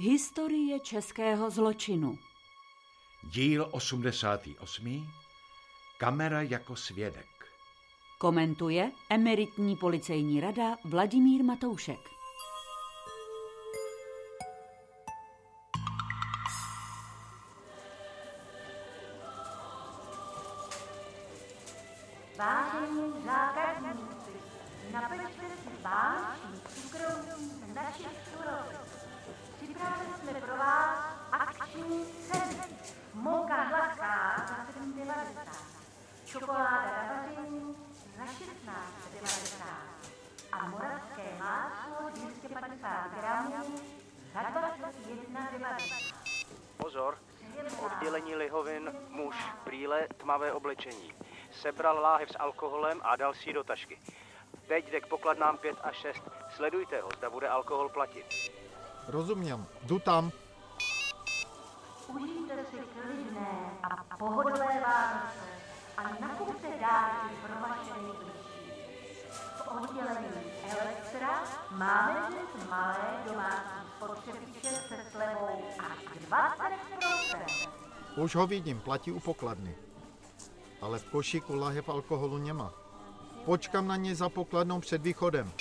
Historie českého zločinu. Díl 88. Kamera jako svědek. Komentuje emeritní policejní rada Vladimír Matoušek. Vážení zákazníci, napište si vánoční cukroví z našich surovin. Připravili jsme pro vás akční. Moka hladká za 7,90. Čokoláda na vaření za 16,90. A moravské máslo 250 gramů za 21,90. Pozor, oddělení lihovin, muž, brýle, tmavé oblečení. Sebral láhev s alkoholem a dal si do tašky. Teď jde k pokladnám 5 a 6. Sledujte ho, zda bude alkohol platit. Rozumím. Jdu tam. Užijte si klidné a pohodlné Vánoce a nakupte dárky pro vaše nejbližší. V oddělení Elektra máme dnes malé domácí spotřebiče se slevou až 20%. Už ho vidím, platí u pokladny. Ale v košíku lahev alkoholu nemá. Počkám na něj za pokladnou před východem.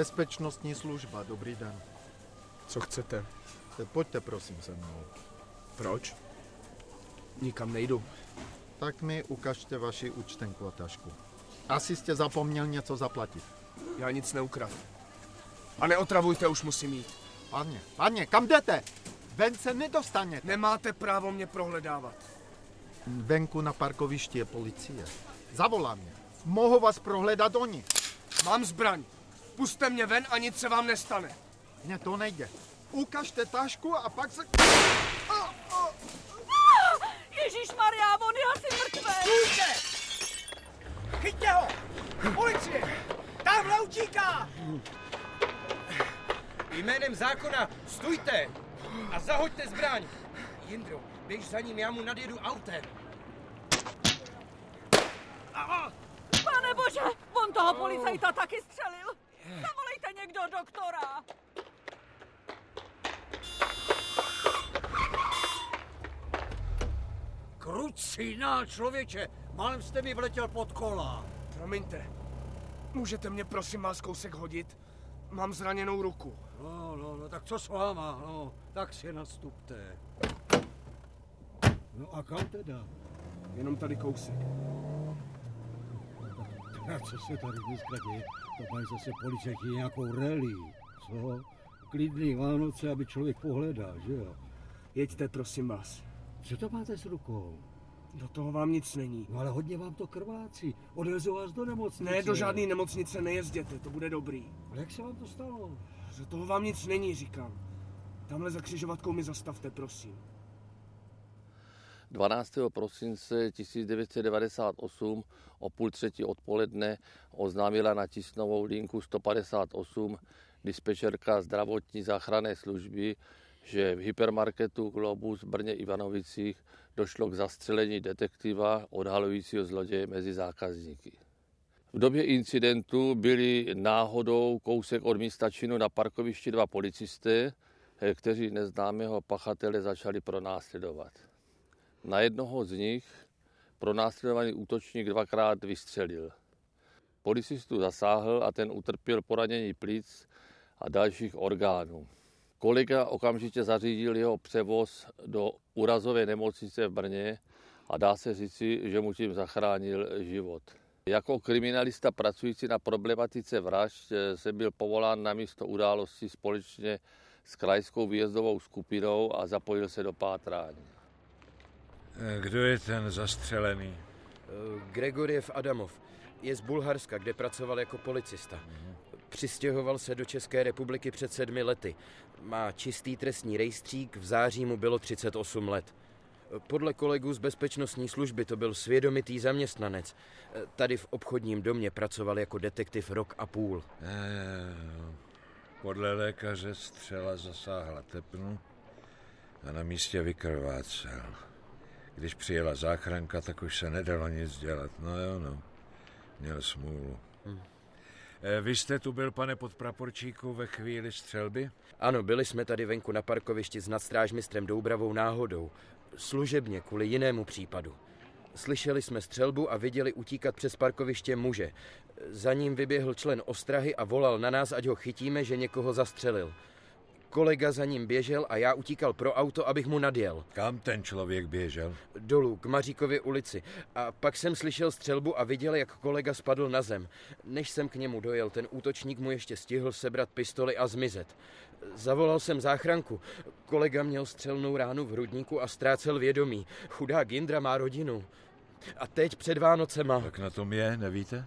Bezpečnostní služba, dobrý den. Co chcete? Te- Pojďte prosím se mnou. Proč? Nikam nejdu. Tak mi ukažte vaši účtenku a tašku. Asi jste zapomněl něco zaplatit. Já nic neukradu. A neotravujte, už musím jít. Pane, pane, kam jdete? Ven se nedostaněte. Nemáte právo mě prohledávat. Venku na parkovišti je policie. Zavolá mě. Mohu vás prohledat oni. Mám zbraň. Puste mě ven a nic se vám nestane. Ne, to nejde. Ukažte tašku a pak se... Ježíš Maria, on je asi mrtvé! Stůjte! Chyťte ho! Policie! Tamhle utíká! Jménem zákona stůjte a zahoďte zbraň. Jindro, běž za ním, já mu nadjedu autem. Pane bože, on toho policajta taky střelil! Někdo doktora! Krucina, člověče! Málem jste mi vletěl pod kola. Promiňte. Můžete mě prosím vás kousek hodit? Mám zraněnou ruku. No, no, no, tak co s váma? No, tak si nastupte. No a kam teda? Jenom tady kousek. A co se tady dneska děje? To mají zase policajti nějakou rally. Co? Klidný Vánoce, aby člověk pohledal, že jo? Jeďte, prosím vás. Co to máte s rukou? Do toho vám nic není. No ale hodně vám to krvácí. Odvezu vás do nemocnice. Ne, do žádné nemocnice nejezděte, to bude dobrý. Ale jak se vám to stalo? Do toho vám nic není, říkám. Tamhle za křižovatkou mi zastavte, prosím. 12. prosince 1998 o půl třetí odpoledne oznámila na tisnovou linku 158 dispečerka zdravotní záchranné služby, že v hypermarketu Globus v Brně Ivanovicích došlo k zastřelení detektiva odhalujícího zloděje mezi zákazníky. V době incidentu byli náhodou kousek od místa činu na parkovišti dva policisté, kteří neznámého pachatele začali pronásledovat. Na jednoho z nich pronásledovaný útočník dvakrát vystřelil. Policistu zasáhl a ten utrpěl poranění plic a dalších orgánů. Kolega okamžitě zařídil jeho převoz do úrazové nemocnice v Brně a dá se říci, že mu tím zachránil život. Jako kriminalista pracující na problematice vražd se byl povolán na místo události společně s krajskou výjezdovou skupinou a zapojil se do pátrání. Kdo je ten zastřelený? Gregoriev Adamov je z Bulharska, kde pracoval jako policista. Přistěhoval se do České republiky před sedmi lety. Má čistý trestní rejstřík, v září mu bylo 38 let. Podle kolegů z bezpečnostní služby to byl svědomitý zaměstnanec. Tady v obchodním domě pracoval jako detektiv rok a půl. Eh, Podle lékaře střela zasáhla tepnu a na místě vykrvácel. Když přijela záchranka, tak už se nedalo nic dělat. No jo, no. Měl smůlu. Eh, Vy jste tu byl, pane podpraporčíku, ve chvíli střelby? Ano, byli jsme tady venku na parkovišti s nadstrážmistrem Doubravou náhodou. Služebně, kvůli jinému případu. Slyšeli jsme střelbu a viděli utíkat přes parkoviště muže. Za ním vyběhl člen ostrahy a volal na nás, ať ho chytíme, že někoho zastřelil. Kolega za ním běžel a já utíkal pro auto, abych mu nadjel. Kam ten člověk běžel? Dolů, k Maříkově ulici. A pak jsem slyšel střelbu a viděl, jak kolega spadl na zem. Než jsem k němu dojel, ten útočník mu ještě stihl sebrat pistoli a zmizet. Zavolal jsem záchranku. Kolega měl střelnou ránu v hrudníku a ztrácel vědomí. Chudák Jindra má rodinu. A teď před Vánocema. Jak na tom je, nevíte?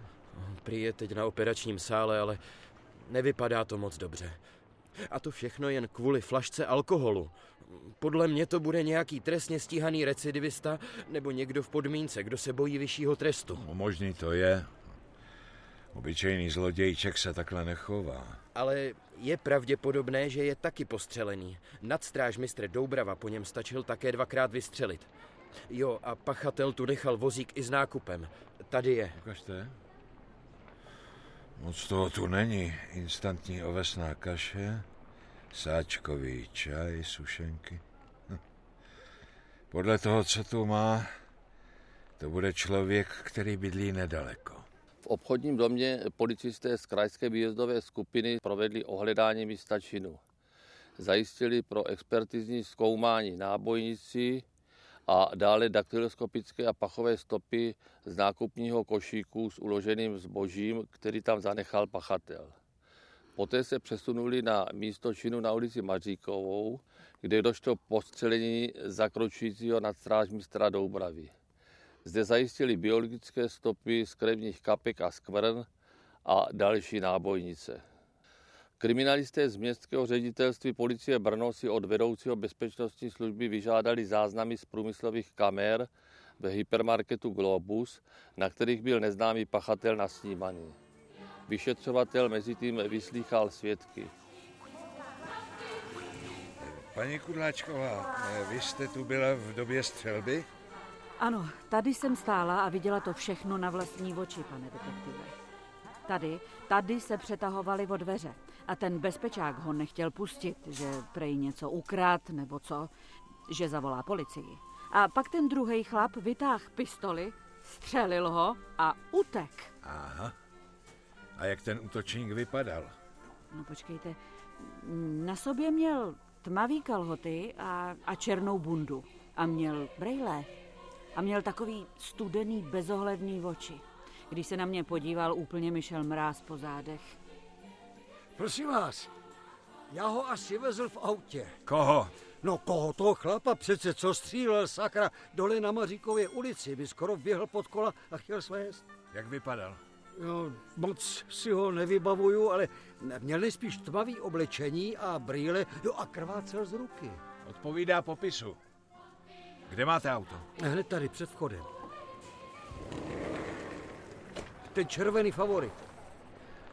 Prý je teď na operačním sále, ale nevypadá to moc dobře. A to všechno jen kvůli flašce alkoholu. Podle mě to bude nějaký trestně stíhaný recidivista nebo někdo v podmínce, kdo se bojí vyššího trestu. No, možný to je. Obyčejný zlodějček se takhle nechová. Ale je pravděpodobné, že je taky postřelený. Nadstráž mistr Doubrava po něm stačil také dvakrát vystřelit. Jo, a pachatel tu nechal vozík i s nákupem. Tady je. Ukažte. Moc toho tu není. Instantní ovesná kaše, sáčkový čaj, sušenky. Hm. Podle toho, co tu má, to bude člověk, který bydlí nedaleko. V obchodním domě policisté z krajské výjezdové skupiny provedli ohledání místa činu. Zajistili pro expertizní zkoumání nábojnici a dále daktyloskopické a pachové stopy z nákupního košíku s uloženým zbožím, který tam zanechal pachatel. Poté se přesunuli na místo činu na ulici Maříkovou, kde došlo postřelení zakročujícího nadstrážmistra Doubravy. Zde zajistili biologické stopy z krevních kapek a skvrn a další nábojnice. Kriminalisté z městského ředitelství policie Brno si od vedoucího bezpečnostní služby vyžádali záznamy z průmyslových kamer ve hypermarketu Globus, na kterých byl neznámý pachatel nasnímaný. Vyšetřovatel mezi tím vyslýchal svědky. Paní Kudláčková, vy jste tu byla v době střelby? Ano, tady jsem stála a viděla to všechno na vlastní oči, pane detektive. Tady, tady se přetahovali o dveře a ten bezpečák ho nechtěl pustit, že prej něco ukrát nebo co, že zavolá policii. A pak ten druhý chlap vytáhl pistoli, střelil ho a utek. Aha. A jak ten útočník vypadal? No počkejte, na sobě měl tmavý kalhoty a, a černou bundu. A měl brejle. A měl takový studený, bezohledný oči. Když se na mě podíval, úplně mi šel mráz po zádech. Prosím vás, já ho asi vezl v autě. Koho? No koho toho chlapa přece, co střílel sakra dole na Maříkově ulici, by skoro běhl pod kola a chtěl svést. Jak vypadal? Jo, moc si ho nevybavuju, ale měl nejspíš tmavý oblečení a brýle, jo a krvácel z ruky. Odpovídá popisu. Kde máte auto? Hned tady před vchodem. Ten červený favorit.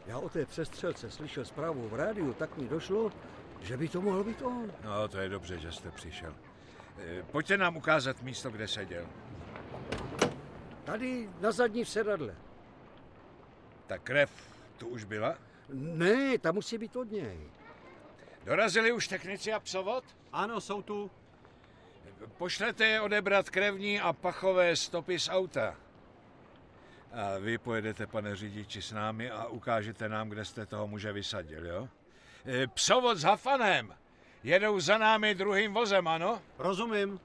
Já o té přestřelce slyšel zprávu v rádiu, tak mi došlo, že by to mohl být on. No, to je dobře, že jste přišel. Eh, Pojďte nám ukázat místo, kde seděl. Tady na zadní v sedadle. Ta krev tu už byla? Ne, ta musí být od něj. Dorazili už technici a psovod? Ano, jsou tu. Pošlete je odebrat krevní a pachové stopy z auta. A vy pojedete, pane řidiči, s námi a ukážete nám, kde jste toho muže vysadil, jo? E, Psovod s Hafanem. Jedou za námi druhým vozem, ano? Rozumím.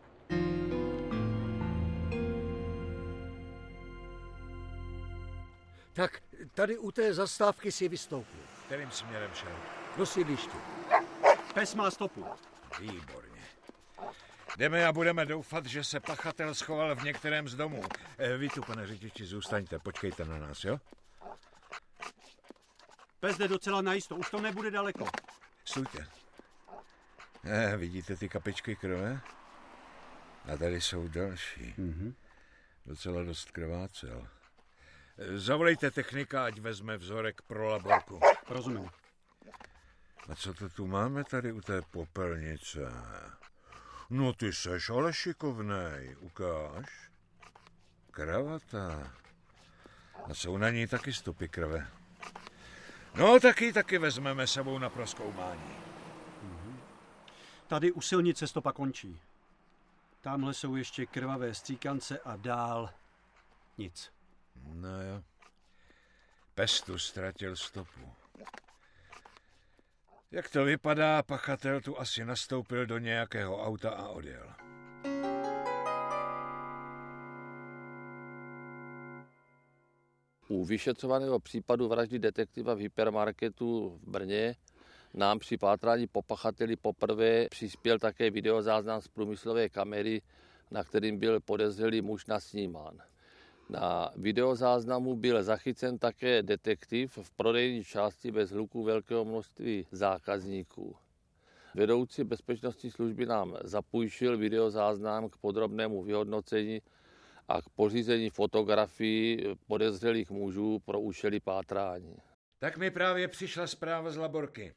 Tak tady u té zastávky si vystoupil. Kterým směrem šel? Do sídliště. Pes má stopu. Výborně. Jdeme a budeme doufat, že se pachatel schoval v některém z domů. E, Vy tu, pane řidiči, zůstaňte, počkejte na nás, jo? Pes jde docela najisto, už to nebude daleko. Stůjte. E, vidíte ty kapičky krve? A tady jsou další. Mhm. Docela dost krvácel. E, Zavolejte technika, ať vezme vzorek pro laborku. Rozumím. A co to tu máme tady u té popelnice? No ty seš ale šikovnej, ukáž. Kravata. A jsou na ní taky stopy krve. No, taky, taky vezmeme sebou na proskoumání. Tady u silnice stopa končí. Tamhle jsou ještě krvavé stříkance a dál nic. No jo. Pes tu ztratil stopu. Jak to vypadá, pachatel tu asi nastoupil do nějakého auta a odjel. U vyšetřovaného případu vraždy detektiva v hypermarketu v Brně nám při pátrání po pachateli poprvé přispěl také videozáznam z průmyslové kamery, na kterým byl podezřelý muž nasnímán. Na videozáznamu byl zachycen také detektiv v prodejní části bez hluku velkého množství zákazníků. Vedoucí bezpečnostní služby nám zapůjčil videozáznam k podrobnému vyhodnocení a k pořízení fotografií podezřelých mužů pro účely pátrání. Tak mi právě přišla zpráva z laborky.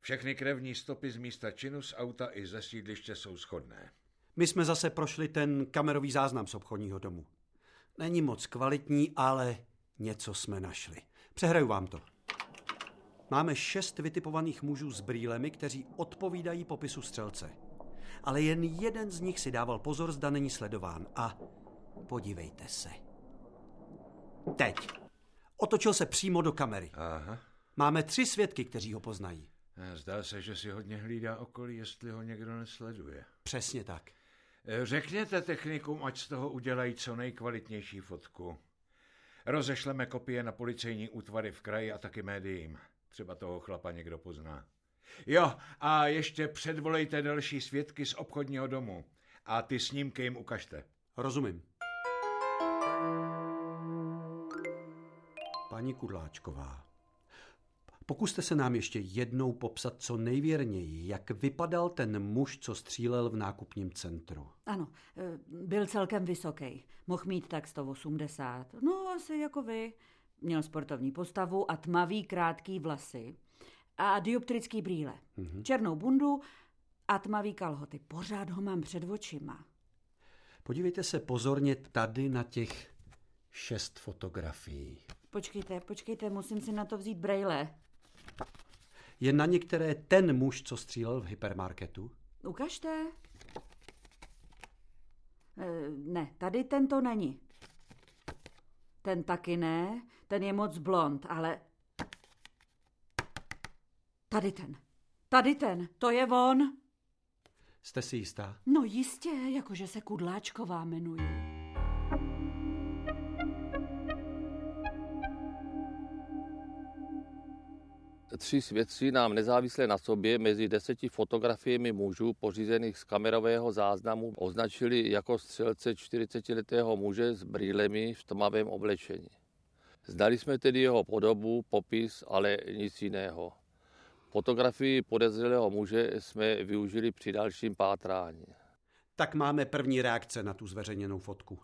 Všechny krevní stopy z místa činu z auta i ze sídliště jsou shodné. My jsme zase prošli ten kamerový záznam z obchodního domu. Není moc kvalitní, ale něco jsme našli. Přehraju vám to. Máme šest vytipovaných mužů s brýlemi, kteří odpovídají popisu střelce. Ale jen jeden z nich si dával pozor, zda není sledován. A podívejte se. Teď. Otočil se přímo do kamery. Aha. Máme tři svědky, kteří ho poznají. Zdá se, že si hodně hlídá okolí, jestli ho někdo nesleduje. Přesně tak. Řekněte technikům, ať z toho udělají co nejkvalitnější fotku. Rozešleme kopie na policejní útvary v kraji a taky médiím. Třeba toho chlapa někdo pozná. Jo, a ještě předvolejte další svědky z obchodního domu. A ty snímky jim ukažte. Rozumím. Paní Kudláčková, pokuste se nám ještě jednou popsat co nejvěrněji, jak vypadal ten muž, co střílel v nákupním centru. Ano, eh, byl celkem vysoký. Mohl mít tak 180. No, asi jako vy. Měl sportovní postavu a tmavý krátký vlasy. A dioptrický brýle. Mm-hmm. Černou bundu a tmavý kalhoty. Pořád ho mám před očima. Podívejte se pozorně tady na těch šest fotografií. Počkejte, počkejte, musím si na to vzít brejle. Je na některé ten muž, co střílel v hypermarketu? Ukažte. E, ne, tady tento není. Ten taky ne, ten je moc blond, ale... Tady ten. Tady ten, to je on. Jste si jistá? No jistě, jakože se Kudláčková jmenuju. Tři svědci nám nezávisle na sobě mezi deseti fotografiemi mužů pořízených z kamerového záznamu označili jako střelce 40-letého muže s brýlemi v tmavém oblečení. Znali jsme tedy jeho podobu, popis, ale nic jiného. Fotografii podezřelého muže jsme využili při dalším pátrání. Tak máme první reakce na tu zveřejněnou fotku.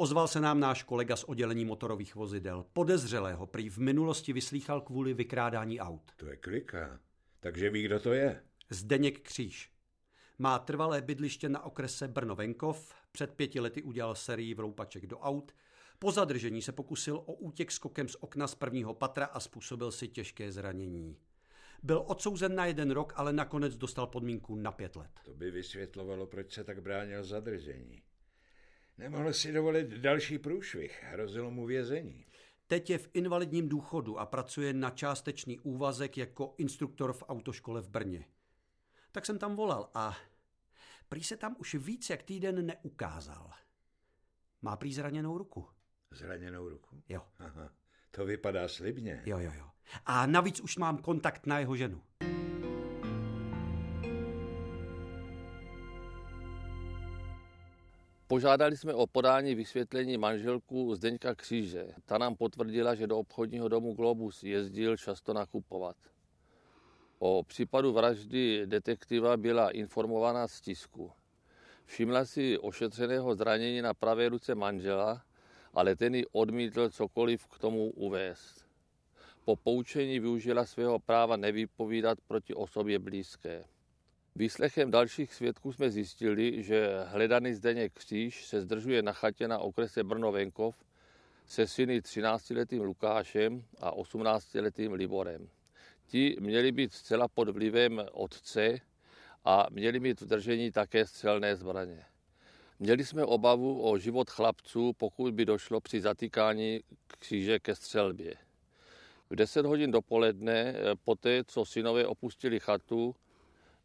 Ozval se nám náš kolega z oddělení motorových vozidel. Podezřelého prý v minulosti vyslýchal kvůli vykrádání aut. To je klika. Takže ví, kdo to je. Zdeněk Kříž. Má trvalé bydliště na okrese Brno-Venkov, před pěti lety udělal sérii vroupaček do aut, po zadržení se pokusil o útěk skokem z okna z prvního patra a způsobil si těžké zranění. Byl odsouzen na jeden rok, ale nakonec dostal podmínku na pět let. To by vysvětlovalo, proč se tak bránil zadržení. Nemohl si dovolit další průšvih, hrozilo mu vězení. Teď je v invalidním důchodu a pracuje na částečný úvazek jako instruktor v autoškole v Brně. Tak jsem tam volal a prý se tam už víc jak týden neukázal. Má prý zraněnou ruku. Zraněnou ruku? Jo. Aha, to vypadá slibně. Jo, jo, jo. A navíc už mám kontakt na jeho ženu. Požádali jsme o podání vysvětlení manželku Zdeňka Kříže. Ta nám potvrdila, že do obchodního domu Globus jezdil často nakupovat. O případu vraždy detektiva byla informována z tisku. Všimla si ošetřeného zranění na pravé ruce manžela, ale ten ji odmítl cokoliv k tomu uvést. Po poučení využila svého práva nevypovídat proti osobě blízké. Výslechem dalších svědků jsme zjistili, že hledaný Zdeněk Kříž se zdržuje na chatě na okrese Brno-Venkov se syny 13-letým Lukášem a 18-letým Liborem. Ti měli být zcela pod vlivem otce a měli mít v držení také střelné zbraně. Měli jsme obavu o život chlapců, pokud by došlo při zatýkání kříže ke střelbě. V 10 hodin dopoledne, poté co synové opustili chatu,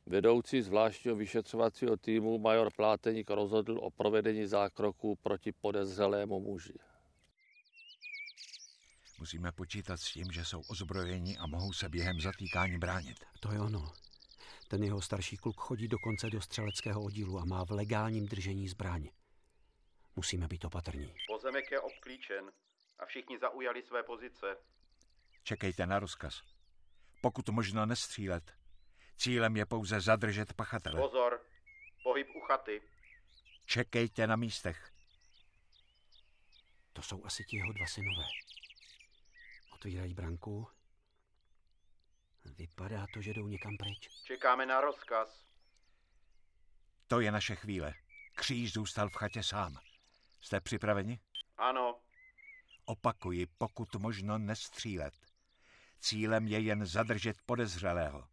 vedoucí zvláštního vyšetřovacího týmu major Pláteník rozhodl o provedení zákroku proti podezřelému muži. Musíme počítat s tím, že jsou ozbrojeni a mohou se během zatýkání bránit. To je ono. Ten jeho starší kluk chodí dokonce do střeleckého oddílu a má v legálním držení zbraň. Musíme být opatrní. Pozemek je obklíčen a všichni zaujali své pozice. Čekejte na rozkaz. Pokud možno nestřílet. Cílem je pouze zadržet pachatele. Pozor, pohyb u chaty. Čekejte na místech. To jsou asi ti jeho dva synové. Otvírají branku. Vypadá to, že jdou někam pryč. Čekáme na rozkaz. To je naše chvíle. Kříž zůstal v chatě sám. Jste připraveni? Ano. Opakuji, pokud možno nestřílet. Cílem je jen zadržet podezřelého.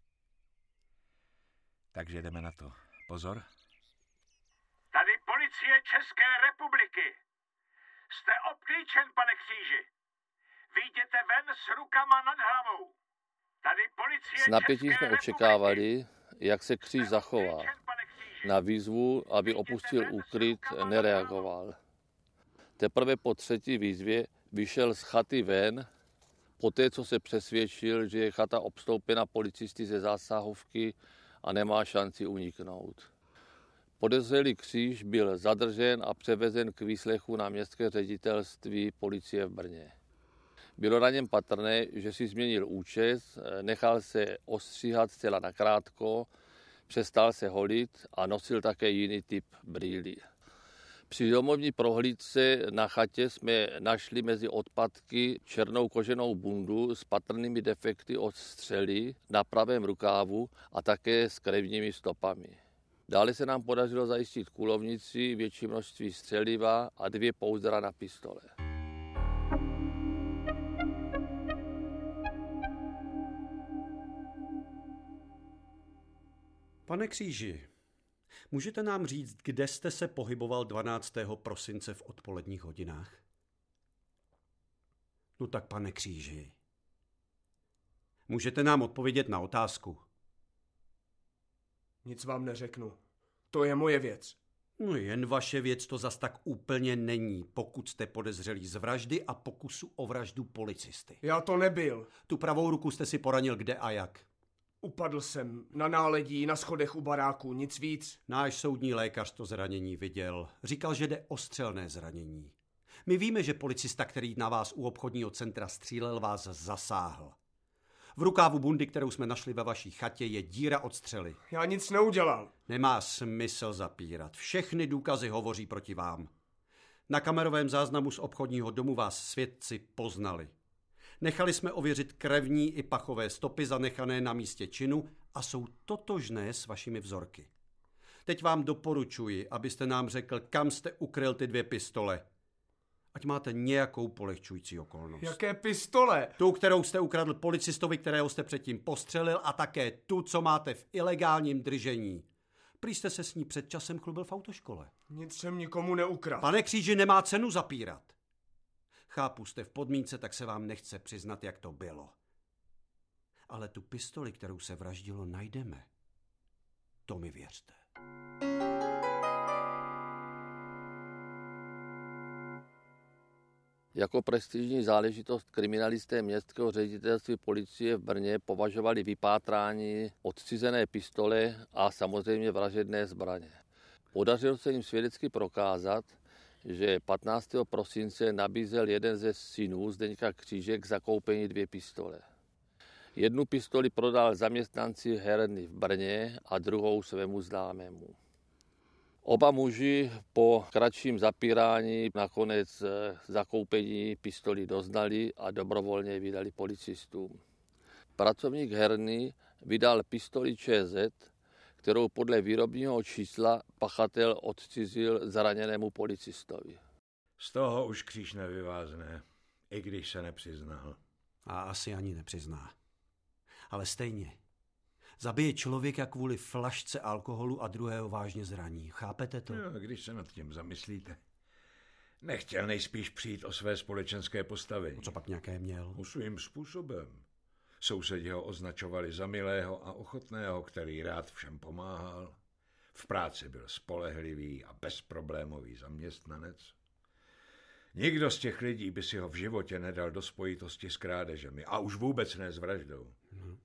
Takže jdeme na to. Pozor. Tady policie České republiky. Jste obklíčen, pane kříži. Vyjděte ven s rukama nad hlavou. Tady policie S napětím jsme očekávali, jak se kříž zachová. Na výzvu, aby opustil úkryt, nereagoval. Teprve po třetí výzvě vyšel z chaty ven, poté co se přesvědčil, že je chata obstoupena policisty ze zásahovky a nemá šanci uniknout. Podezřelý kříž byl zadržen a převezen k výslechu na městské ředitelství policie v Brně. Bylo na něm patrné, že si změnil účes, nechal se ostříhat zcela nakrátko, přestal se holit a nosil také jiný typ brýlí. Při domovní prohlídce na chatě jsme našli mezi odpadky černou koženou bundu s patrnými defekty od střely na pravém rukávu a také s krevními stopami. Dále se nám podařilo zajistit kulovnici, větší množství střeliva a dvě pouzdra na pistole. Pane Kříži, můžete nám říct, kde jste se pohyboval 12. prosince v odpoledních hodinách? No tak, pane Kříži, můžete nám odpovědět na otázku. Nic vám neřeknu. To je moje věc. No jen vaše věc to zas tak úplně není, pokud jste podezřelí z vraždy a pokusu o vraždu policisty. Já to nebyl. Tu pravou ruku jste si poranil kde a jak? Upadl jsem na náledí, na schodech u baráku, nic víc. Náš soudní lékař to zranění viděl. Říkal, že jde o střelné zranění. My víme, že policista, který na vás u obchodního centra střílel, vás zasáhl. V rukávu bundy, kterou jsme našli ve vaší chatě, je díra od střely. Já nic neudělal. Nemá smysl zapírat. Všechny důkazy hovoří proti vám. Na kamerovém záznamu z obchodního domu vás svědci poznali. Nechali jsme ověřit krevní i pachové stopy zanechané na místě činu a jsou totožné s vašimi vzorky. Teď vám doporučuji, abyste nám řekl, kam jste ukryl ty dvě pistole. Ať máte nějakou polehčující okolnost. Jaké pistole? Tu, kterou jste ukradl policistovi, kterého jste předtím postřelil a také tu, co máte v ilegálním držení. Prý jste se s ní před časem chlubil v autoškole. Nic jsem nikomu neukradl. Pane Kříži, nemá cenu zapírat. Chápu, jste v podmínce, tak se vám nechce přiznat, jak to bylo. Ale tu pistoli, kterou se vraždilo, najdeme. To mi věřte. Jako prestižní záležitost kriminalisté městského ředitelství policie v Brně považovali vypátrání odcizené pistole a samozřejmě vražedné zbraně. Podařilo se jim svědecky prokázat, že 15. prosince nabízel jeden ze synů Zdeňka Křížek zakoupení dvě pistole. Jednu pistoli prodal zaměstnanci herny v Brně a druhou svému známému. Oba muži po kratším zapírání nakonec zakoupení pistoli doznali a dobrovolně vydali policistům. Pracovník herny vydal pistoli ČZ, kterou podle výrobního čísla pachatel odcizil zraněnému policistovi. Z toho už kříž nevyvázne, i když se nepřiznal. A asi ani nepřizná. Ale stejně. Zabije člověka kvůli flašce alkoholu a druhého vážně zraní. Chápete to? No, když se nad tím zamyslíte. Nechtěl nejspíš přijít o své společenské postavení. Co pak nějaké měl? No, svým způsobem. Sousedi ho označovali za milého a ochotného, který rád všem pomáhal. V práci byl spolehlivý a bezproblémový zaměstnanec. Nikdo z těch lidí by si ho v životě nedal do spojitosti s krádežemi a už vůbec ne s vraždou. Hmm.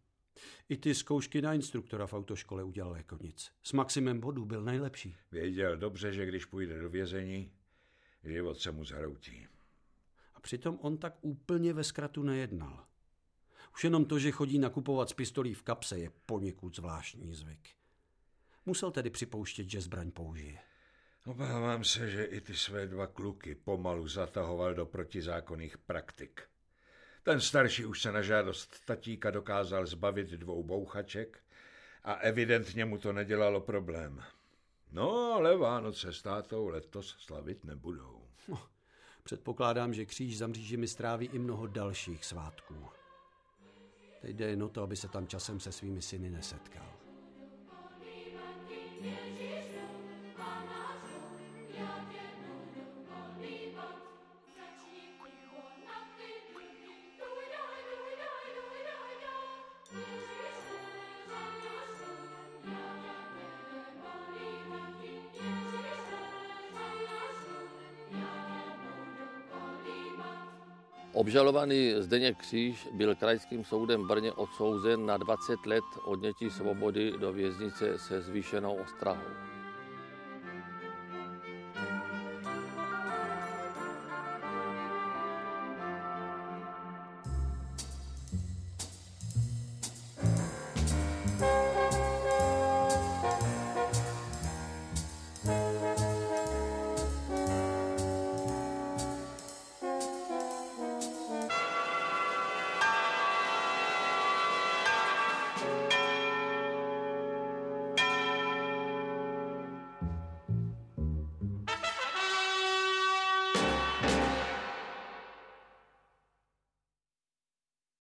I ty zkoušky na instruktora v autoškole udělal jako nic. S maximem bodů byl nejlepší. Věděl dobře, že když půjde do vězení, život se mu zhroutí. A přitom on tak úplně ve zkratu nejednal. Už jenom to, že chodí nakupovat z pistolí v kapse, je poněkud zvláštní zvyk. Musel tedy připouštět, že zbraň použije. Obávám se, že i ty své dva kluky pomalu zatahoval do protizákonných praktik. Ten starší už se na žádost tatíka dokázal zbavit dvou bouchaček a evidentně mu to nedělalo problém. No, ale Vánoce s tátou letos slavit nebudou. No, předpokládám, že kříž za mřížemi stráví i mnoho dalších svátků. Jde jen o to, aby se tam časem se svými syny nesetkal. Obžalovaný Zdeněk Kříž byl krajským soudem Brně odsouzen na 20 let odnětí svobody do věznice se zvýšenou ostrahou.